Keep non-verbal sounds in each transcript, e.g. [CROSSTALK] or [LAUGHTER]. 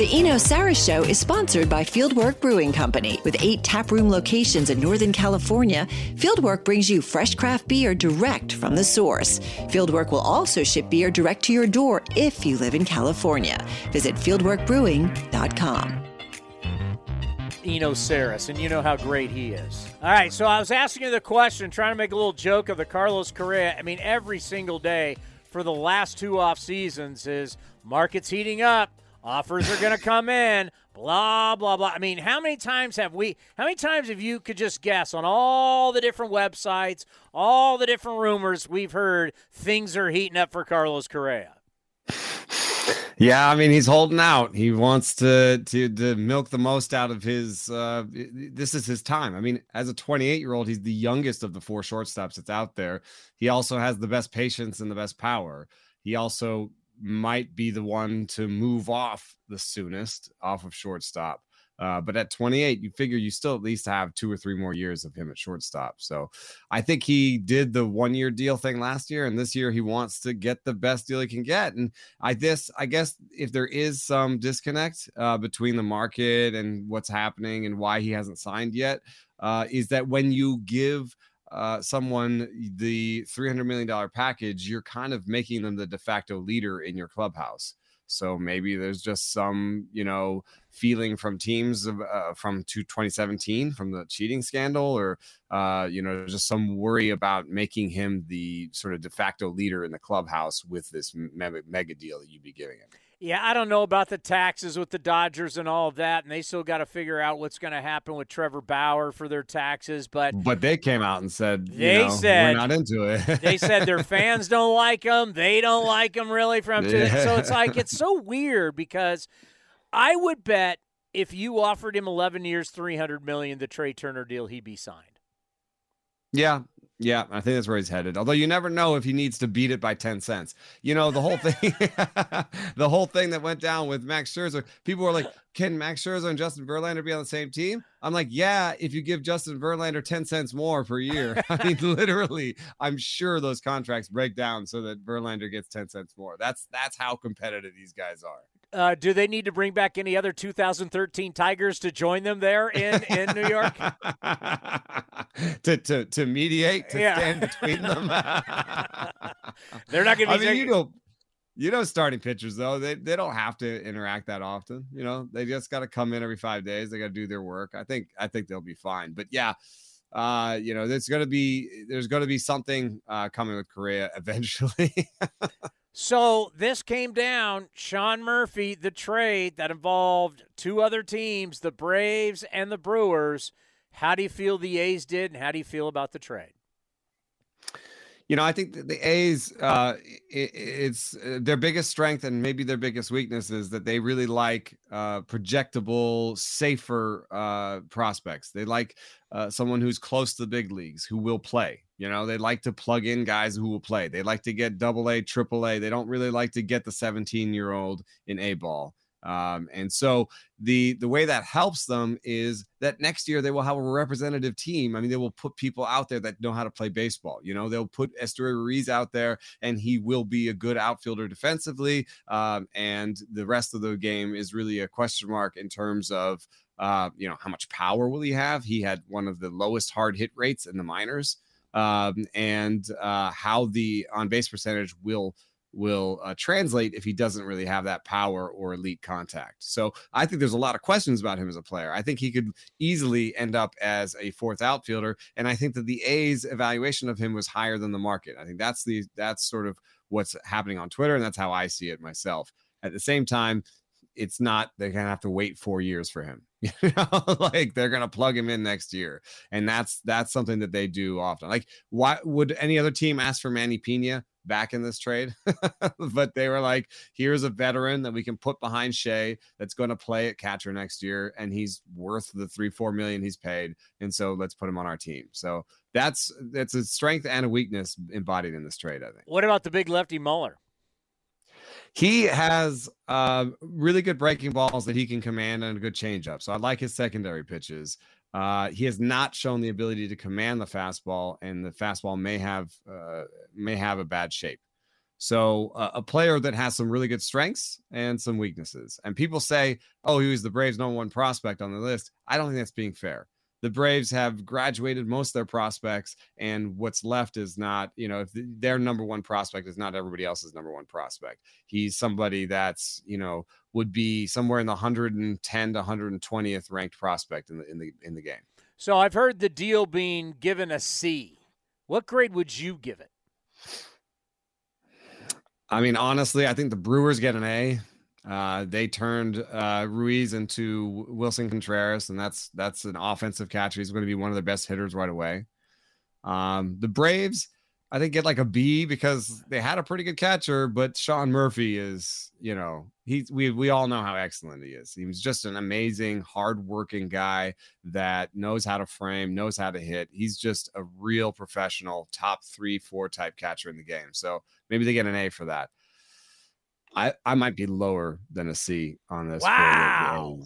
The Eno Sarris Show is sponsored by Fieldwork Brewing Company. With eight taproom locations in Northern California, Fieldwork brings you fresh craft beer direct from the source. Fieldwork will also ship beer direct to your door if you live in California. Visit fieldworkbrewing.com. Eno Sarris, and you know how great he is. All right, so I was asking you the question, trying to make a little joke of the Carlos Correa. I mean, every single day for the last two off seasons is markets heating up, offers are going to come in, blah blah blah. I mean, how many times have we? How many times have you could just guess on all the different websites, all the different rumors we've heard, things are heating up for Carlos Correa. Yeah, I mean he's holding out. He wants to to to milk the most out of his. Uh, this is his time. I mean, as a 28 year old, he's the youngest of the four shortstops that's out there. He also has the best patience and the best power. He also might be the one to move off the soonest off of shortstop. Uh, but at 28, you figure you still at least have two or three more years of him at shortstop. So I think he did the one year deal thing last year, and this year he wants to get the best deal he can get. And I this I guess if there is some disconnect uh, between the market and what's happening and why he hasn't signed yet, uh, is that when you give uh, someone the $300 million package, you're kind of making them the de facto leader in your clubhouse. So maybe there's just some, you know, feeling from teams of, uh, from 2017 from the cheating scandal, or uh, you know, just some worry about making him the sort of de facto leader in the clubhouse with this mega, mega deal that you'd be giving him. Yeah, I don't know about the taxes with the Dodgers and all of that, and they still got to figure out what's going to happen with Trevor Bauer for their taxes. But but they came out and said they you know, said we're not into it. [LAUGHS] they said their fans don't like them. They don't like them really from. Yeah. So it's like it's so weird because I would bet if you offered him 11 years, 300 million, the Trea Turner deal, he'd be signed. Yeah, yeah, I think that's where he's headed. Although you never know if he needs to beat it by 10 cents. You know, the whole thing [LAUGHS] the whole thing that went down with Max Scherzer, people were like, "Can Max Scherzer and Justin Verlander be on the same team?" I'm like, "Yeah, if you give Justin Verlander 10 cents more per year." [LAUGHS] I mean, [LAUGHS] literally, I'm sure those contracts break down so that Verlander gets 10 cents more. That's that's how competitive these guys are. Uh, do they need to bring back any other 2013 Tigers to join them there in, in New York? [LAUGHS] to, to to mediate, to yeah. stand between them. They're not going to be. I mean, you know, you know, starting pitchers though they they don't have to interact that often. You know, they just got to come in every five days. They got to do their work. I think I think they'll be fine. But yeah, uh, you know, there's to be there's to be something uh, coming with Correa [LAUGHS] eventually. So this came down Sean Murphy, the trade that involved two other teams, the Braves and the Brewers. How do you feel the A's did, and how do you feel about the trade? You know, I think the A's, uh, it, it's uh, their biggest strength and maybe their biggest weakness is that they really like uh, projectable, safer uh, prospects. They like uh, someone who's close to the big leagues, who will play. You know, they like to plug in guys who will play. They like to get double A, triple A. They don't really like to get the 17 year old in A ball. Um, and so the the way that helps them is that next year they will have a representative team. I mean, they will put people out there that know how to play baseball. You know, they'll put Esteury Ruiz out there, and he will be a good outfielder defensively. Um, and the rest of the game is really a question mark in terms of uh, you know how much power will he have. He had one of the lowest hard hit rates in the minors, um, and uh, how the on base percentage will will uh, translate if he doesn't really have that power or elite contact. So I think there's a lot of questions about him as a player. I think he could easily end up as a fourth outfielder, and I think that the A's evaluation of him was higher than the market. I think that's the that's sort of what's happening on Twitter, and that's how I see it myself. At the same time, it's not they're gonna have to wait four years for him. [LAUGHS] You know, like they're gonna plug him in next year, and that's that's something that they do often. Like, why would any other team ask for Manny Piña back in this trade? [LAUGHS] but they were like, here's a veteran that we can put behind Shea that's going to play at catcher next year, and he's worth the three four million he's paid, and so let's put him on our team. So that's that's a strength and a weakness embodied in this trade. I think. What about the big lefty Muller? He has uh, really good breaking balls that he can command and a good changeup. So I like his secondary pitches. Uh, he has not shown the ability to command the fastball, and the fastball may have uh, may have a bad shape. So uh, a player that has some really good strengths and some weaknesses. And people say, "Oh, he was the Braves' number one prospect on the list." I don't think that's being fair the Braves have graduated most of their prospects, and what's left is not, you know, if their number one prospect is not everybody else's number one prospect. He's somebody that's, you know, would be somewhere in the 110 to 120th ranked prospect in the in the in the game. So I've heard the deal being given a C. What grade would you give it? I mean, honestly, I think the Brewers get an A. Uh, they turned uh, Ruiz into Wilson Contreras, and that's that's an offensive catcher. He's going to be one of their best hitters right away. Um, the Braves, I think, get like a B because they had a pretty good catcher, but Sean Murphy is, you know, he's we we all know how excellent he is. He was just an amazing, hardworking guy that knows how to frame, knows how to hit. He's just a real professional, top three, four type catcher in the game. So maybe they get an A for that. I I might be lower than a C on this. Wow.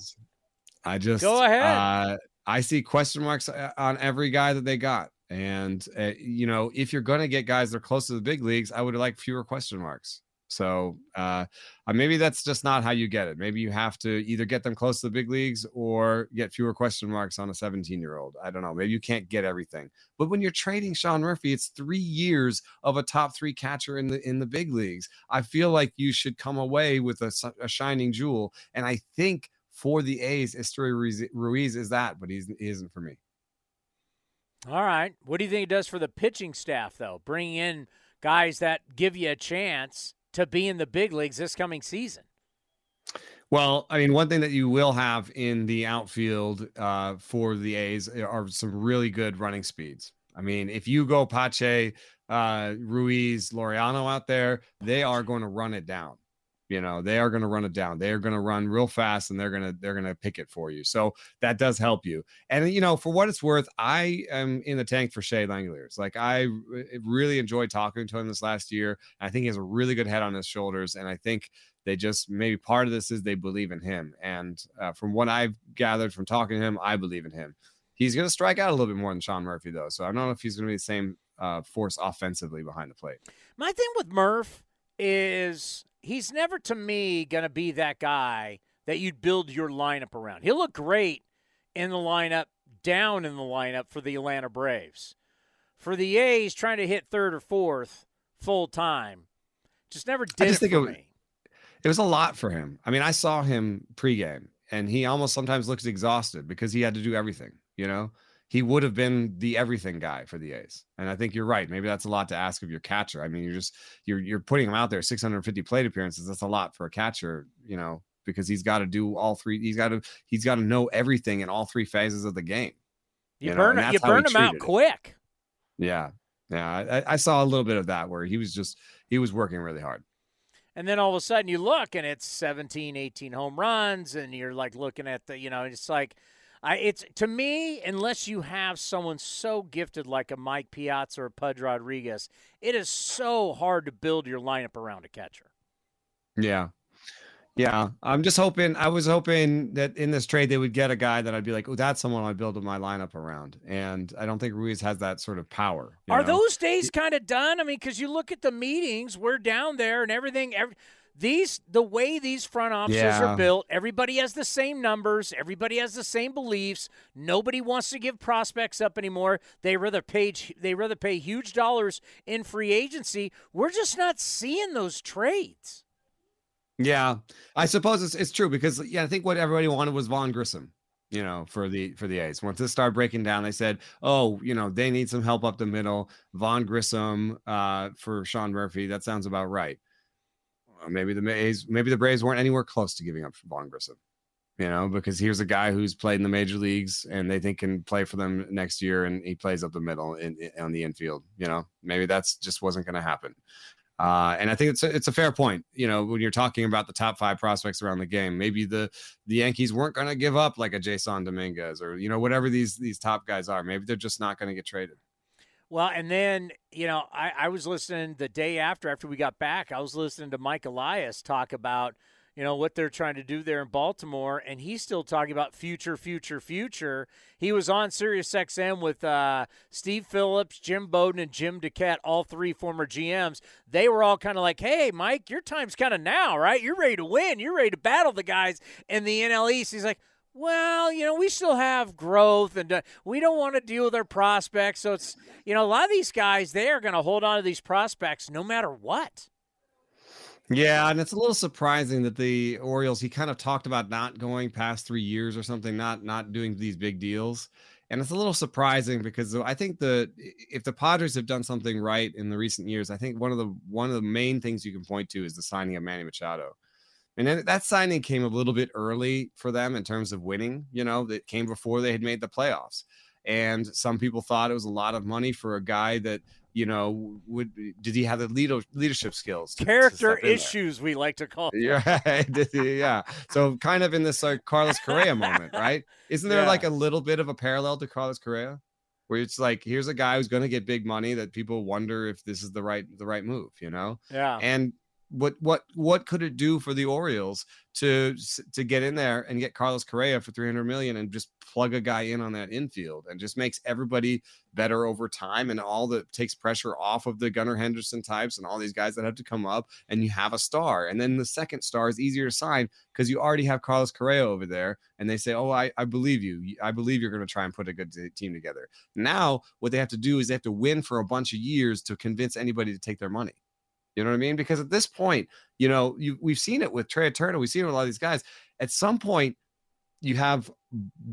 I just go ahead. Uh, I see question marks uh, on every guy that they got, and uh, you know, if you're going to get guys that are close to the big leagues, I would like fewer question marks. So uh, uh, maybe that's just not how you get it. Maybe you have to either get them close to the big leagues or get fewer question marks on a 17 year old. I don't know. Maybe you can't get everything. But when you're trading Sean Murphy, it's three years of a top three catcher in the in the big leagues. I feel like you should come away with a, a shining jewel. And I think for the A's, Esteury Ruiz is that, but he's, he isn't for me. All right. What do you think it does for the pitching staff, though? Bringing in guys that give you a chance to be in the big leagues this coming season? Well, I mean, one thing that you will have in the outfield uh, for the A's are some really good running speeds. I mean, if you go Pache, uh, Ruiz, Laureano out there, they are going to run it down. You know, they are going to run it down. They are going to run real fast and they're going to they're going to pick it for you. So that does help you. And you know, for what it's worth, I am in the tank for Shea Langeliers. Like I really enjoyed talking to him this last year. I think he has a really good head on his shoulders and I think they just maybe part of this is they believe in him. And uh, from what I've gathered from talking to him, I believe in him. He's going to strike out a little bit more than Sean Murphy, though. So I don't know if he's going to be the same uh, force offensively behind the plate. My thing with Murph is he's never to me going to be that guy that you'd build your lineup around. He'll look great in the lineup, down in the lineup for the Atlanta Braves. For the A's, trying to hit third or fourth full time, just never did I just it think it, me. It was a lot for him. I mean, I saw him pregame, and he almost sometimes looks exhausted because he had to do everything. You know, he would have been the everything guy for the A's. And I think you're right. Maybe that's a lot to ask of your catcher. I mean, you're just you're you're putting him out there 650 plate appearances. That's a lot for a catcher, you know, because he's got to do all three. He's got to he's got to know everything in all three phases of the game. You, you burn know? you burn him out it. quick. Yeah, yeah. I, I saw a little bit of that where he was just he was working really hard. And then all of a sudden you look and it's 17, 18 home runs, and you're like looking at the, you know, it's like I, it's to me, unless you have someone so gifted like a Mike Piazza or a Pudge Rodriguez, it is so hard to build your lineup around a catcher. Yeah. Yeah. I'm just hoping, I was hoping that in this trade they would get a guy that I'd be like, oh, that's someone I'd build my lineup around. And I don't think Ruiz has that sort of power. Are know? those days kind of done? I mean, because you look at the meetings, we're down there and everything. Every, these the way these front offices yeah. are built everybody has the same numbers everybody has the same beliefs nobody wants to give prospects up anymore they rather pay they rather pay huge dollars in free agency we're just not seeing those trades yeah i suppose it's, it's true because yeah i think what everybody wanted was vaughn grissom you know, for the for the A's. Once this started breaking down, they said, "Oh, you know, they need some help up the middle." Vaughn Grissom uh, for Sean Murphy. That sounds about right maybe the maybe the Braves weren't anywhere close to giving up for Vaughn Grissom. you know, because here's a guy who's played in the major leagues and they think can play for them next year, and he plays up the middle in, in on the infield. You know, maybe that's just wasn't going to happen. Uh, and I think it's a, it's a fair point. You know, when you're talking about the top five prospects around the game, maybe the the Yankees weren't going to give up like a Jasson Dominguez or you know whatever these these top guys are. Maybe they're just not going to get traded. Well, and then you know, I, I was listening the day after after we got back. I was listening to Mike Elias talk about you know what they're trying to do there in Baltimore, and he's still talking about future, future, future. He was on Sirius XM with uh, Steve Phillips, Jim Bowden, and Jim Duquette, all three former GMs. They were all kind of like, "Hey, Mike, your time's kind of now, right? You're ready to win. You're ready to battle the guys in the NL East." He's like. Well, you know, we still have growth and uh, we don't want to deal with our prospects. So it's, you know, a lot of these guys, they are going to hold on to these prospects no matter what. Yeah, and it's a little surprising that the Orioles he kind of talked about not going past 3 years or something, not not doing these big deals. And it's a little surprising because I think the if the Padres have done something right in the recent years, I think one of the one of the main things you can point to is the signing of Manny Machado. And then that signing came a little bit early for them in terms of winning, you know, that came before they had made the playoffs. And some people thought it was a lot of money for a guy that you know, would did he have the leader, leadership skills? To, Character to issues, we like to call. [LAUGHS] Yeah, [LAUGHS] yeah. So kind of in this like Carlos Correa moment, right? Isn't there yeah. like a little bit of a parallel to Carlos Correa, where it's like here's a guy who's going to get big money that people wonder if this is the right the right move, you know? Yeah. And what what what could it do for the Orioles to to get in there and get Carlos Correa for 300 million and just plug a guy in on that infield and just makes everybody better over time and all that takes pressure off of the Gunnar Henderson types and all these guys that have to come up and you have a star. And then the second star is easier to sign because you already have Carlos Correa over there and they say oh I, I believe you. I believe you're going to try and put a good team together. Now what they have to do is they have to win for a bunch of years to convince anybody to take their money you know what I mean? Because at this point, you know, you we've seen it with Trea Turner, we've seen it with a lot of these guys. At some point, you have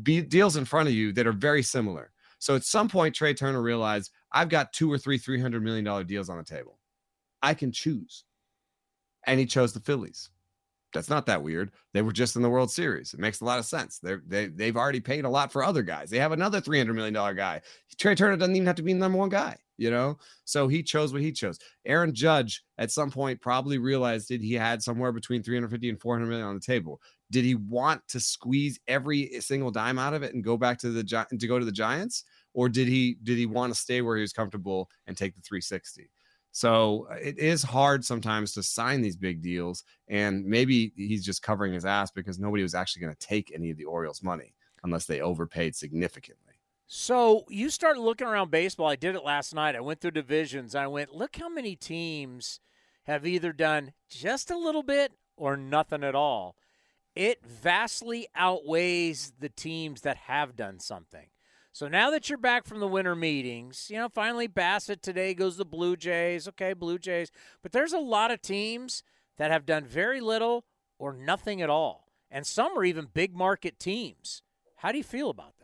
be- deals in front of you that are very similar. So at some point, Trea Turner realized I've got two or three three hundred million dollar deals on the table. I can choose, and he chose the Phillies. That's not that weird. They were just in the World Series. It makes a lot of sense. They're, they they've already paid a lot for other guys. They have another three hundred million dollar guy. Trea Turner doesn't even have to be the number one guy you know? So he chose what he chose. Aaron Judge at some point probably realized that he had somewhere between 350 and 400 million on the table. Did he want to squeeze every single dime out of it and go back to the to go to the Giants or did he did he want to stay where he was comfortable and take the 360? So uh, it is hard sometimes to sign these big deals and maybe he's just covering his ass because nobody was actually going to take any of the Orioles money unless they overpaid significantly. So you start looking around baseball. I did it last night. I went through divisions. I went, look how many teams have either done just a little bit or nothing at all. It vastly outweighs the teams that have done something. So now that you're back from the winter meetings, you know, finally Bassitt today goes the Blue Jays. Okay, Blue Jays. But there's a lot of teams that have done very little or nothing at all. And some are even big market teams. How do you feel about that?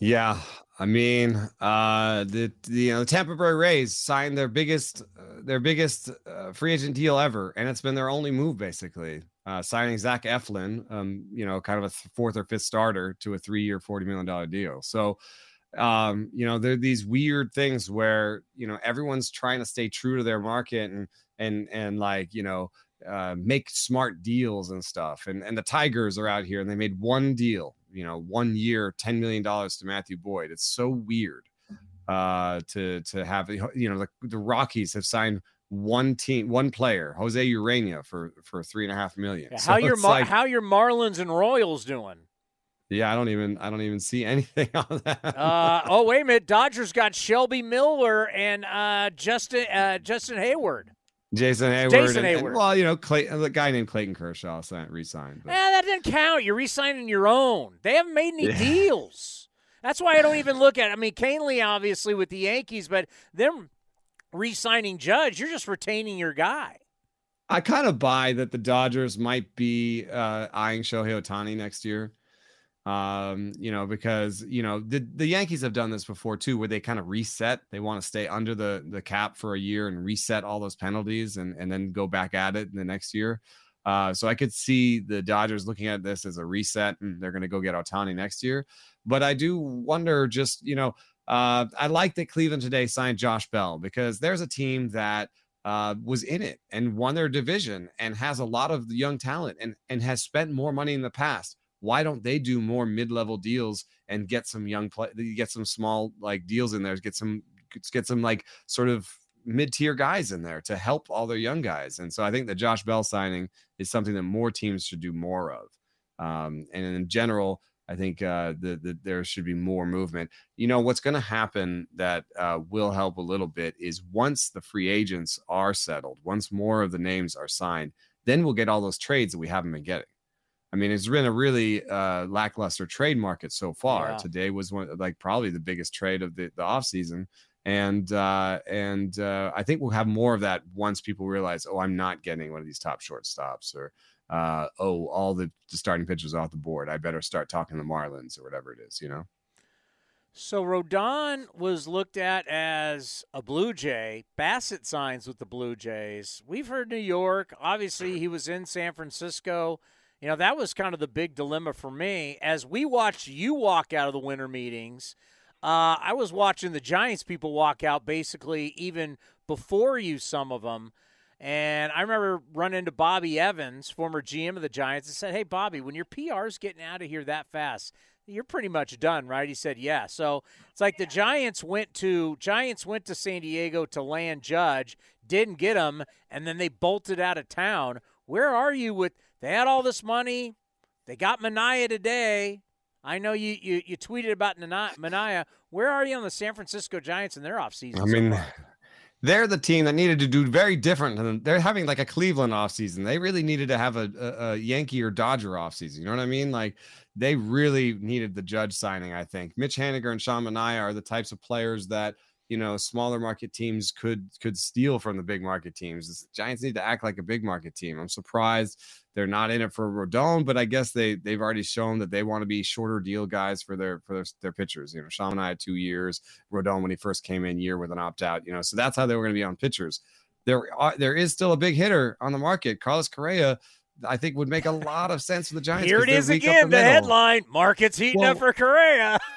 Yeah, I mean, uh, the, the you know the Tampa Bay Rays signed their biggest uh, their biggest uh, free agent deal ever, and it's been their only move basically. Uh, signing Zach Eflin, um, you know, kind of a fourth or fifth starter to a three-year, forty million dollar deal. So, um, you know, there are these weird things where you know everyone's trying to stay true to their market and and and like you know uh, make smart deals and stuff. And and the Tigers are out here and they made one deal you know, one year, $10 million to Matthew Boyd. It's so weird uh, to, to have, you know, the, the Rockies have signed one team, one player, Jose Ureña for, for three and a half million. Yeah, so how your, Mar- like, how your Marlins and Royals doing? Yeah, I don't even I don't even see [LAUGHS] anything on that. uh, oh wait a minute, Dodgers got Shelby Miller and uh, Justin uh, Justin Hayward. Jason Heyward. Jason and, Heyward. And, well, you know, Clay, the guy named Clayton Kershaw signed, re-signed. But. Yeah, that didn't count. You're re-signing your own. They haven't made any yeah. deals. That's why I don't even look at. It. I mean, Kahnle obviously with the Yankees, but them re-signing Judge, you're just retaining your guy. I kind of buy that the Dodgers might be uh, eyeing Shohei Ohtani next year. Um, you know, because you know the the Yankees have done this before too, where they kind of reset. They want to stay under the the cap for a year and reset all those penalties, and and then go back at it in the next year. Uh, so I could see the Dodgers looking at this as a reset, and they're going to go get Ohtani next year. But I do wonder, just you know, uh, I like that Cleveland today signed Josh Bell because there's a team that uh, was in it and won their division and has a lot of young talent and and has spent more money in the past. Why don't they do more mid-level deals and get some young play, get some small like deals in there, get some get some like sort of mid-tier guys in there to help all their young guys. And so I think the Josh Bell signing is something that more teams should do more of. Um, and in general, I think uh, the, the, there should be more movement. You know what's going to happen that uh, will help a little bit is once the free agents are settled, once more of the names are signed, then we'll get all those trades that we haven't been getting. I mean, it's been a really uh, lackluster trade market so far. Yeah. Today was one like probably the biggest trade of the the off season, and uh, and uh, I think we'll have more of that once people realize, oh, I'm not getting one of these top shortstops, or uh, oh, all the, the starting pitchers off the board. I better start talking to the Marlins or whatever it is, you know? So Rodon was looked at as a Blue Jay. Bassitt signs with the Blue Jays. We've heard New York. Obviously, he was in San Francisco. You know, that was kind of the big dilemma for me. As we watched you walk out of the winter meetings, uh, I was watching the Giants people walk out basically even before you, some of them. And I remember running into Bobby Evans, former GM of the Giants, and said, Hey, Bobby, when your PR is getting out of here that fast, you're pretty much done, right? He said, Yeah. So it's like the Giants went to Giants went to San Diego to land Judge, didn't get him, and then they bolted out of town. Where are you with they had all this money? They got Manaea today. I know you, you, you tweeted about Manaea. Where are you on the San Francisco Giants in their offseason? I mean, so they're the team that needed to do very different they're having like a Cleveland offseason. They really needed to have a, a, a Yankee or Dodger offseason. You know what I mean? Like they really needed the judge signing, I think. Mitch Haniger and Sean Manaea are the types of players that you know smaller market teams could could steal from the big market teams. The Giants need to act like a big market team. I'm surprised they're not in it for Rodon, but I guess they they've already shown that they want to be shorter deal guys for their for their, their pitchers. You know, I had two years. Rodon when he first came in, year with an opt out. You know, so that's how they were going to be on pitchers. There are there is still a big hitter on the market. Carlos Correa I think would make a lot of sense for the Giants. Here it is again, the, the headline: Market's heating well, up for Correa. [LAUGHS]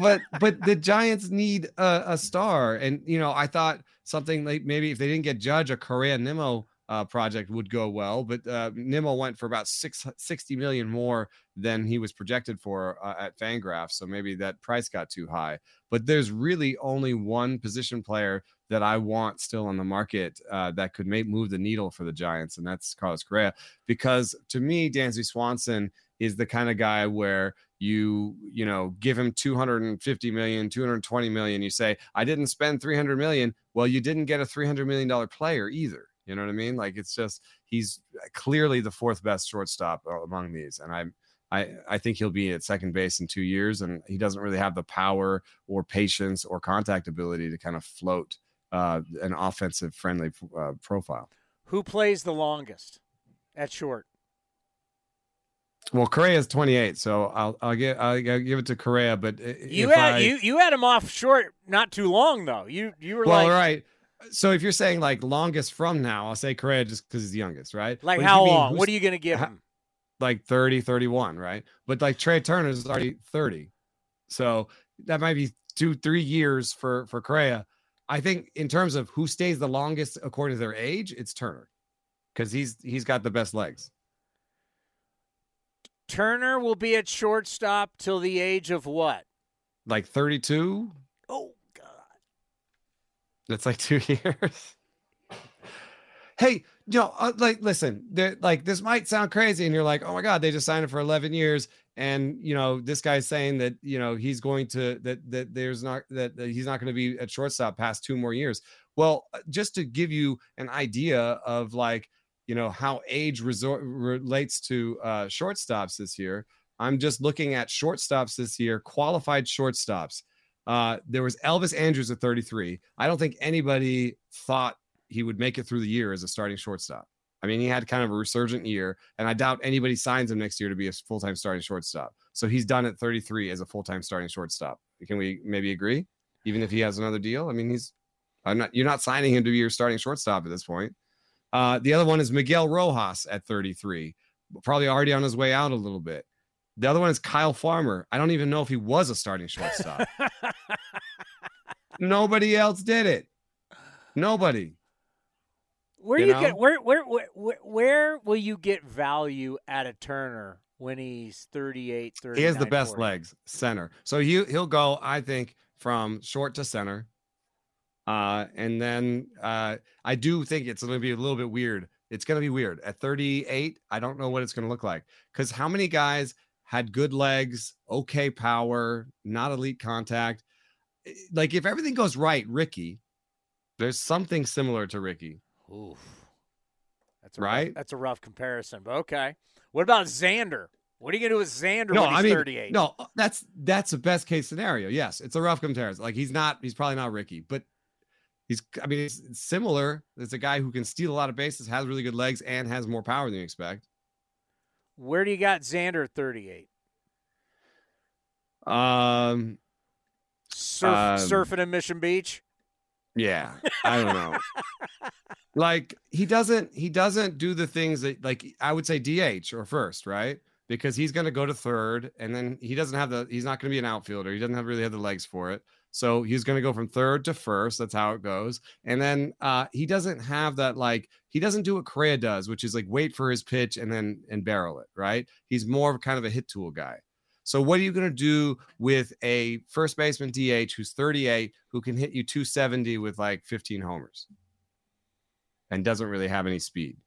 but but the Giants need a, a, star, and you know I thought something like maybe if they didn't get Judge, a Correa Nimmo uh, project would go well, but uh, went for about six, 60 million more than he was projected for uh, at Fangraph. So maybe that price got too high. But there's really only one position player that I want still on the market uh, that could make move the needle for the Giants, and that's Carlos Correa. Because to me, Dansby Swanson is the kind of guy where you you know give him 250 million 220 million you say i didn't spend 300 million well you didn't get a 300 million dollar player either you know what I mean? Like it's just he's clearly the fourth best shortstop uh, among these, and I'm I I think he'll be at second base in two years, and he doesn't really have the power or patience or contact ability to kind of float uh, an offensive friendly uh, profile. Who plays the longest at short? Well, Correa is 28, so I'll I'll give I'll, give it to Correa. But you had I, you you had him off short not too long though. You you were well, like right so if you're saying like longest from now, I'll say Correa just because he's the youngest, right? Like but how long? What are you going to give him? Like 30, 31, right? But like Trea Turner is already 30. So that might be two, three years for for Correa. I think in terms of who stays the longest according to their age, it's Turner. Because he's he's got the best legs. Turner will be at shortstop till the age of what? Like 32? Oh, God. that's like two [LAUGHS] years. hey, you know, uh, like, listen, like this might sound crazy, and you're like, oh my god, they just signed it for 11 years, and you know, this guy's saying that you know he's going to that that there's not that, that he's not going to be at shortstop past two more years. Well, uh, just to give you an idea of like you know how age relates to uh, shortstops this year. I'm just looking at shortstops this year, qualified shortstops. Uh, there was Elvis Andrus at 33. I don't think anybody thought he would make it through the year as a starting shortstop. I mean, he had kind of a resurgent year, and I doubt anybody signs him next year to be a full time starting shortstop. So he's done at 33 as a full time starting shortstop. Can we maybe agree? Even if he has another deal, I mean, he's I'm not you're not signing him to be your starting shortstop at this point. Uh, the other one is Miguel Rojas at 33, probably already on his way out a little bit. The other one is Kyle Farmer. I don't even know if he was a starting shortstop. [LAUGHS] Nobody else did it. Nobody. Where you, you get where, where where where will you get value at a Turner when he's 38, 30? He has the best 40? legs, center. So he he'll go, I think, from short to center. Uh, and then uh, I do think it's going to be a little bit weird. It's going to be weird at 38. I don't know what it's going to look like because how many guys had good legs, okay power, not elite contact? Eh, like if everything goes right, Ricky, there's something similar to Ricky. Oof. That's right. Rough, that's a rough comparison, but okay. What about Xander? What are you gonna do with Xander no, I mean, 38? No, that's that's the best case scenario. Yes, it's a rough comparison. Like he's not, he's probably not Ricky, but he's I mean it's, similar. It's a guy who can steal a lot of bases, has really good legs, and has more power than you expect. Where do you got Xander 38? Um, Surf, um, surfing in Mission Beach. Yeah, I don't know. [LAUGHS] like he doesn't he doesn't do the things that like I would say DH or first, right? Because he's going to go to third, and then he doesn't have the he's not going to be an outfielder. He doesn't have really have the legs for it. So he's going to go from third to first. That's how it goes. And then uh, he doesn't have that like he doesn't do what Correa does, which is like wait for his pitch and then and barrel it. Right? He's more of kind of a hit tool guy. So what are you going to do with a first baseman DH who's 38 who can hit you 270 with like 15 homers and doesn't really have any speed?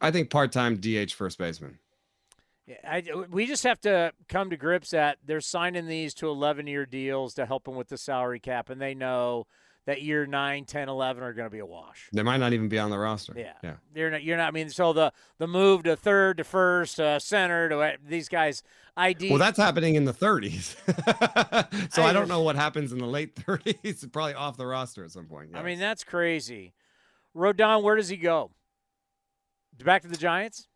I think part-time DH first baseman. I, we just have to come to grips that they're signing these to 11 year deals to help them with the salary cap, and they know that year 9, 10, 11 are going to be a wash. They might not even be on the roster. Yeah. Yeah. You're not, you're not, I mean, so the, the move to third, to first, uh, center, to uh, these guys, ID. Well, that's happening in the 30s. [LAUGHS] so I, I, don't know what happens in the late [LAUGHS] 30s. Probably off the roster at some point. Yes. I mean, that's crazy. Rodon, where does he go? Back to the Giants?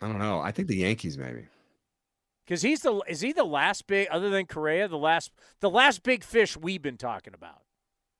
I don't know. I think the Yankees maybe. Because he's the is he the last big other than Correa the last the last big fish we've been talking about.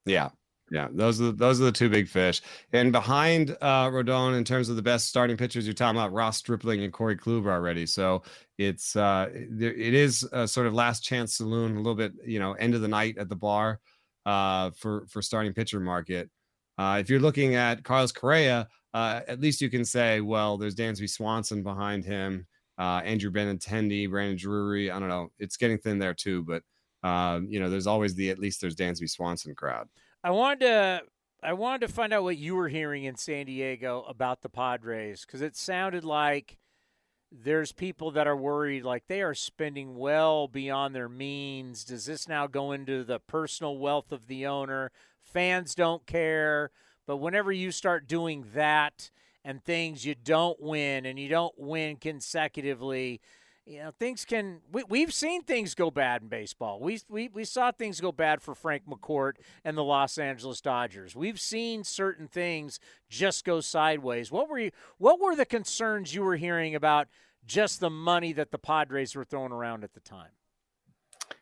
Yeah, yeah. Those are the, those are the two big fish. And behind uh, Rodon in terms of the best starting pitchers, you're talking about Ross Stripling and Corey Kluber already. So it's uh, it is a sort of last chance saloon, a little bit you know end of the night at the bar uh, for for starting pitcher market. Uh, if you're looking at Carlos Correa, uh, at least you can say, well, there's Dansby Swanson behind him, uh, Andrew Benintendi, Brandon Drury. I don't know. It's getting thin there too, but um, you know, there's always the at least there's Dansby Swanson crowd. I wanted to I wanted to find out what you were hearing in San Diego about the Padres because it sounded like there's people that are worried like they are spending well beyond their means. Does this now go into the personal wealth of the owner? Fans don't care. But whenever you start doing that and things you don't win and you don't win consecutively, you know things can we, we've seen things go bad in baseball. We, we we saw things go bad for frank mccourt and the los angeles dodgers. We've seen certain things just go sideways. What were you what were the concerns you were hearing about just the money that the padres were throwing around at the time?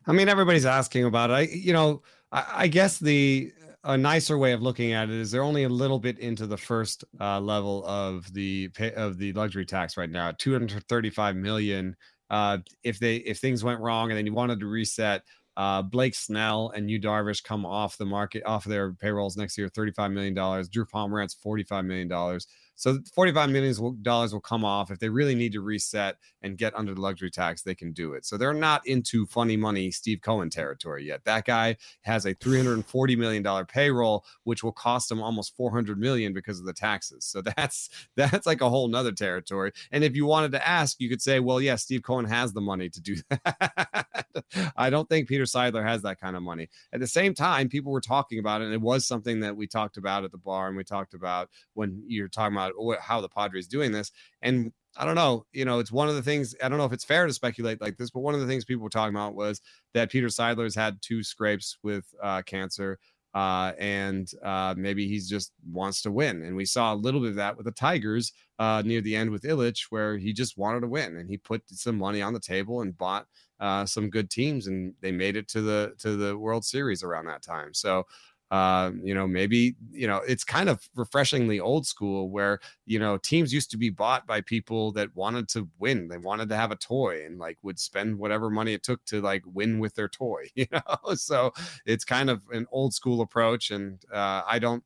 I mean everybody's asking about it. I, you know I, I guess the a nicer way of looking at it is they're only a little bit into the first uh, level of the pay, of the luxury tax right now, 235 million. Uh, if they if things went wrong and then you wanted to reset, uh, Blake Snell and Yu Darvish come off the market off their payrolls next year, 35 million dollars. Drew Pomeranz, 45 million dollars. So 45 million dollars will come off if they really need to reset and get under the luxury tax. They can do it. So they're not into funny money Steve Cohen territory yet. That guy has a 340 million dollar payroll, which will cost him almost 400 million because of the taxes. So [LAUGHS] that's that's like a whole nother territory. And if you wanted to ask, you could say, well, yeah, Steve Cohen has the money to do [LAUGHS] that. [LAUGHS] I don't think Peter Seidler has that kind of money. At the same time, people were talking about it, and it was something that we talked about at the bar, and we talked about when you're talking about how the Padres doing this. And I don't know, you know, it's one of the things. I don't know if it's fair to speculate like this, but one of the things people were talking about was that Peter Seidler's had two scrapes with uh, cancer. Uh, and uh, maybe he's just wants to win. And we saw a little bit of that with the Tigers uh, near the end with Ilitch, where he just wanted to win and he put some money on the table and bought uh, some good teams, and they made it to the to the World Series around that time. So uh, you know, maybe, you know, it's kind of refreshingly old school where, you know, teams used to be bought by people that wanted to win. They wanted to have a toy and like would spend whatever money it took to like win with their toy, [LAUGHS] you know? So it's kind of an old school approach. And uh, I don't,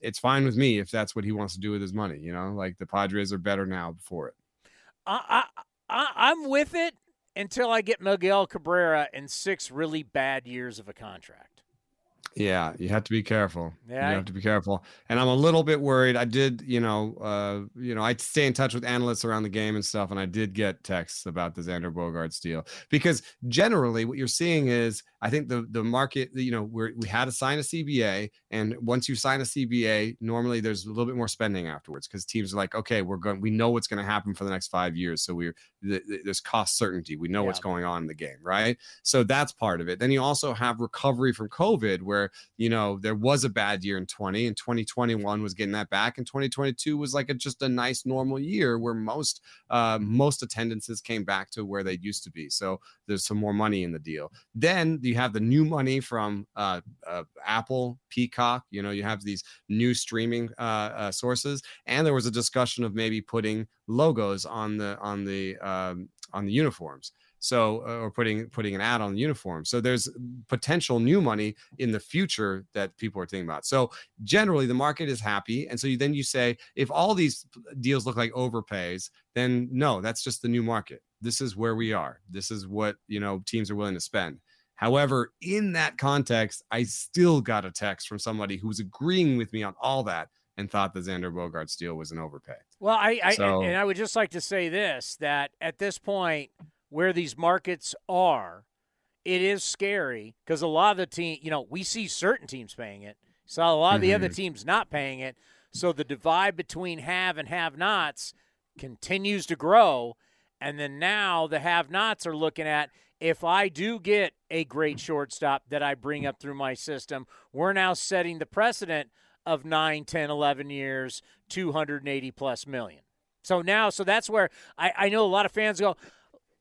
it's fine with me if that's what he wants to do with his money, you know, like the Padres are better now before it. I, I, I'm with it until I get Miguel Cabrera in six really bad years of a contract. Yeah, you have to be careful. Yeah, you have to be careful. And I'm a little bit worried. I did, you know, uh, you know, I stay in touch with analysts around the game and stuff, and I did get texts about the Xander Bogaerts deal because generally what you're seeing is I think the the market, you know, we we had to sign a CBA, and once you sign a CBA, normally there's a little bit more spending afterwards because teams are like, okay, we're going, we know what's going to happen for the next five years, so we're there's cost certainty, we know yeah. what's going on in the game, right? So that's part of it. Then you also have recovery from COVID, where you know there was a bad year in 20, and 2021 was getting that back, and 2022 was like a, just a nice normal year where most uh, most attendances came back to where they used to be. So there's some more money in the deal. Then you have the new money from uh, uh, Apple, Peacock. You know, you have these new streaming uh, uh, sources, and there was a discussion of maybe putting logos on the on the um, on the uniforms. So, uh, or putting putting an ad on the uniform. So there's potential new money in the future that people are thinking about. So generally, the market is happy, and so you, then you say, if all these deals look like overpays, then no, that's just the new market. This is where we are. This is what you know teams are willing to spend. However, in that context, I still got a text from somebody who was agreeing with me on all that and thought the Xander Bogaerts deal was an overpay. Well, I, I so, and I would just like to say this that at this point, where these markets are, it is scary because a lot of the team, you know, we see certain teams paying it, saw a lot of mm-hmm. the other mm-hmm. teams not paying it. So the divide between have and have nots continues to grow. And then now the have nots are looking at if I do get a great shortstop that I bring up through my system, we're now setting the precedent of 9, 10, 11 years, 280 plus million. So now, so that's where I, I know a lot of fans go,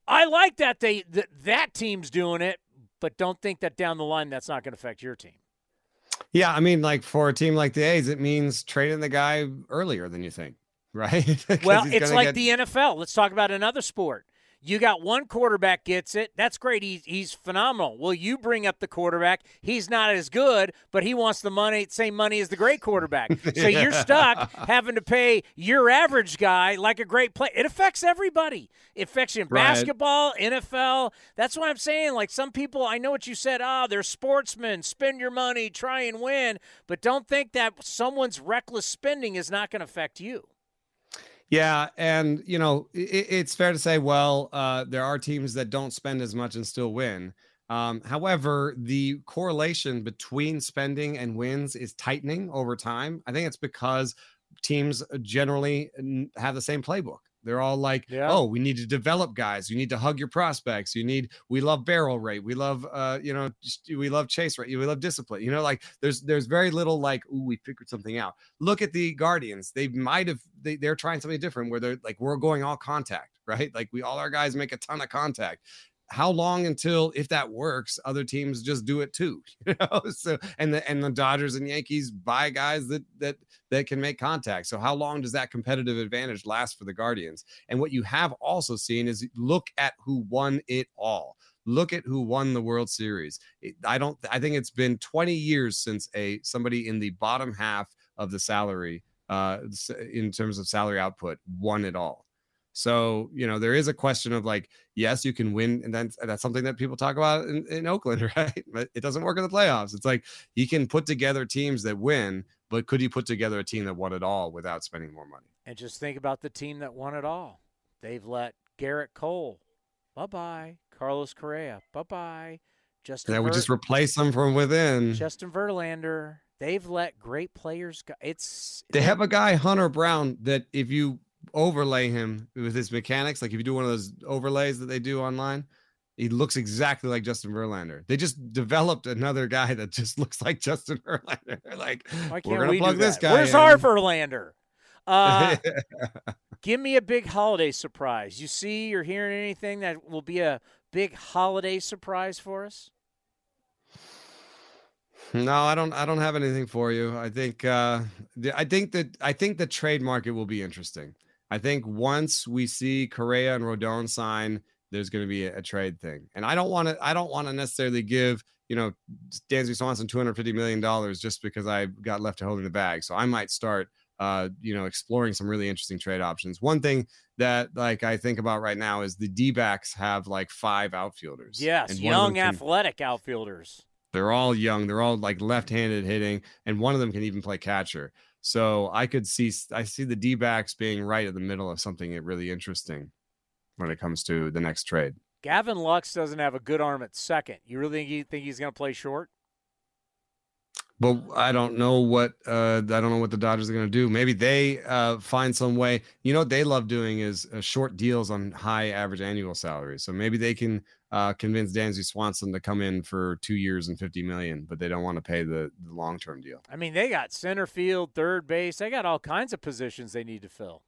I like that they that, that team's doing it, but don't think that down the line that's not going to affect your team. Yeah, I mean, like for a team like the A's, it means trading the guy earlier than you think, [LAUGHS] right? well, it's like get... the NFL. Let's talk about another sport. You got one quarterback gets it. That's great. He's, he's phenomenal. Well, you bring up the quarterback. He's not as good, but he wants the money, same money as the great quarterback. [LAUGHS] So yeah. you're stuck having to pay your average guy like a great play. It affects everybody. It affects you in right. basketball, NFL. That's why I'm saying, like some people, I know what you said. Ah, oh, they're sportsmen. Spend your money, try and win, but don't think that someone's reckless spending is not going to affect you. Yeah, and you know it, it's fair to say, well, uh, there are teams that don't spend as much and still win. Um, however, the correlation between spending and wins is tightening over time. I think it's because teams generally have the same playbook. They're all like, yeah. oh, we need to develop guys. You need to hug your prospects. You need, we love barrel rate. We love, uh, you know, we love chase rate. We love discipline. You know, like there's there's very little like, ooh, we figured something out. Look at the Guardians. They might have they, they're trying something different where they're like, we're going all contact, [LAUGHS] right? Like we all our guys make a ton of contact how long until if that works other teams just do it too [LAUGHS] you know? So and the and the dodgers and yankees buy guys that that that can make contact. So how long does that competitive advantage last for the guardians? And what you have also seen is look at who won it all. Look at who won the world series. I don't i think it's been 20 years since a somebody in the bottom half of the salary uh in terms of salary output won it all so, you know, there is a question of like, yes, you can win. And then that's something that people talk about in, in Oakland, [LAUGHS] right? But it doesn't work in the playoffs. It's like he can put together teams that win, but could he put together a team that won it all without spending more money? And just think about the team that won it all. They've let Gerrit Cole, bye bye. Carlos Correa, bye bye. Justin. That would just replace them from within. Justin Verlander. They've let great players go. It's they have a guy Hunter Brown that if you overlay him with his mechanics. Like if you do one of those overlays that they do online, he looks exactly like Justin Verlander. They just developed another guy that just [LAUGHS] looks like Justin Verlander. [LAUGHS] like, we're gonna we plug this guy. Where's in. our Verlander? [LAUGHS] Uh, give me a big holiday surprise. You see, you're hearing anything that will be a big holiday surprise for us? No, I don't. I don't have anything for you. I think. Uh, the, I think that I think the trade market will be interesting. I think once we see Correa and Rodon sign, there's going to be a, a, trade thing, and I don't want to. I don't want to necessarily give you know Dansby Swanson 250 million dollars just because I got left to holding the bag. So I might start. Uh, you know, exploring some really interesting trade options. One thing that like I think about right now is the D backs have like five outfielders. Yes, young athletic outfielders. They're all young. They're all like left-handed hitting, and one of them can even play catcher. So I could see I see the D backs being right in the middle of something eh, really interesting when it comes to the next trade. Gavin Lux doesn't have a good arm at second. You really think, you think he's going to play short? But I don't know what uh, I don't know what the Dodgers are going to do. Maybe they uh, find some way. You know what they love doing is uh, short deals on high average annual salaries. So maybe they can uh, convince Dansby Swanson to come in for two years and fifty million, but they don't want to pay the, the long term deal. I mean, they got center field, third base. They got all kinds of positions they need to fill.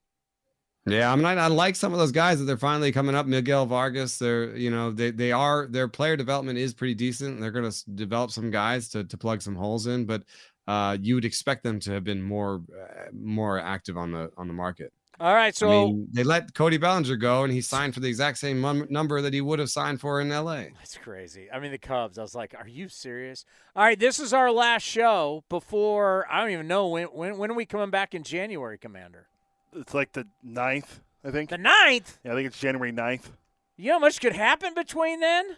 Yeah, I mean, I, I, like some of those guys that they're finally coming up. Miguel Vargas, they're you know they they are their player development is pretty decent. They're going to develop some guys to to plug some holes in, but uh, you would expect them to have been more uh, more active on the on the market. All right, so I mean, they let Cody Bellinger go, and he signed for the exact same m- number that he would have signed for in L.A. That's crazy. I mean, the Cubs. I was like, "Are you serious?" All right, this is our last show before I don't even know when when when are we coming back in January, Commander it's like the ninth, I think. The ninth? Yeah, I think it's January 9th. You know how much could happen between then?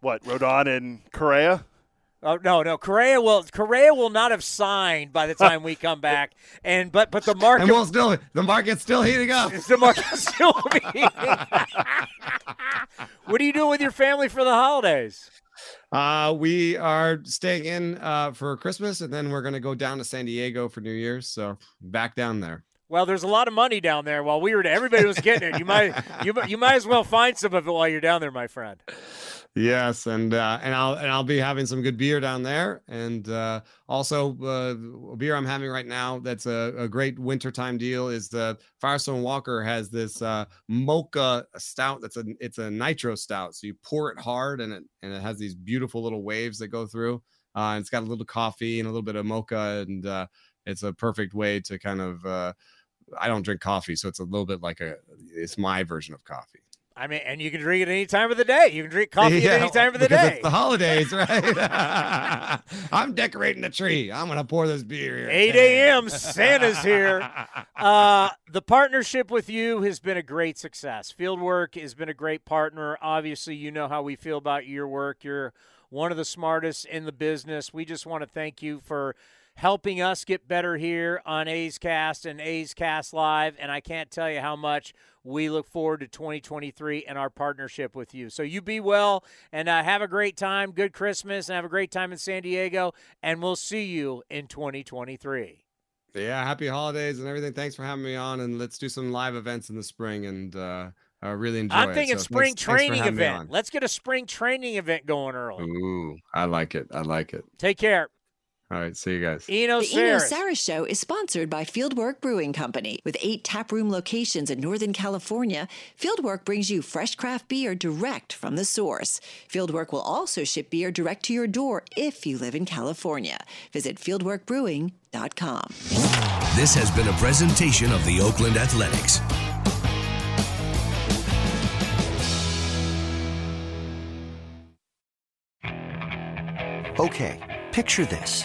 What, Rodon and Correa? Oh no, no. Correa will Correa will not have signed by the [LAUGHS] time we come back. And but but the market and we'll still the market's still heating up. [LAUGHS] The market's still heating. what are you doing with your family for the holidays? Uh, we are staying in uh, for Christmas, and then we're gonna go down to San Diego for New Year's. So back down there. Well, there's a lot of money down there. While we were, everybody was getting it. You might, you, [LAUGHS] you might as well find some of it while you're down there, my friend. Yes, and uh, and I'll and I'll be having some good beer down there, and uh, also uh, beer I'm having right now. That's a, a great wintertime deal. Is the Firestone Walker has this uh, mocha stout. That's a it's a nitro stout. So you pour it hard, and it and it has these beautiful little waves that go through. Uh, and it's got a little coffee and a little bit of mocha, and uh, it's a perfect way to kind of uh, I don't drink coffee, so it's a little bit like a it's my version of coffee. I mean, and you can drink it any time of the day. You can drink coffee yeah, at any time of the day. It's the holidays, [LAUGHS] right? [LAUGHS] I'm decorating the tree. I'm gonna pour this beer here. 8 a.m. Santa's here. [LAUGHS] Uh, the partnership with you has been a great success. Fieldwork has been a great partner. Obviously, you know how we feel about your work. You're one of the smartest in the business. We just want to thank you for helping us get better here on A's Cast and A's Cast Live. And I can't tell you how much we look forward to 2023 and our partnership with you. So you be well and uh, have a great time. Good Christmas and have a great time in San Diego. And we'll see you in 2023. Yeah, happy holidays and everything. Thanks for having me on. And let's do some live events in the spring and uh, uh, really enjoy I'm thinking it. So spring thanks, training thanks event. Let's get a spring training event going early. Ooh, I like it. I like it. Take care. All right, see you guys. Eno the Eno Sarris Show is sponsored by Fieldwork Brewing Company. With eight taproom locations in Northern California, Fieldwork brings you fresh craft beer direct from the source. Fieldwork will also ship beer direct to your door if you live in California. Visit fieldworkbrewing.com. This has been a presentation of the Oakland Athletics. Okay. Picture this.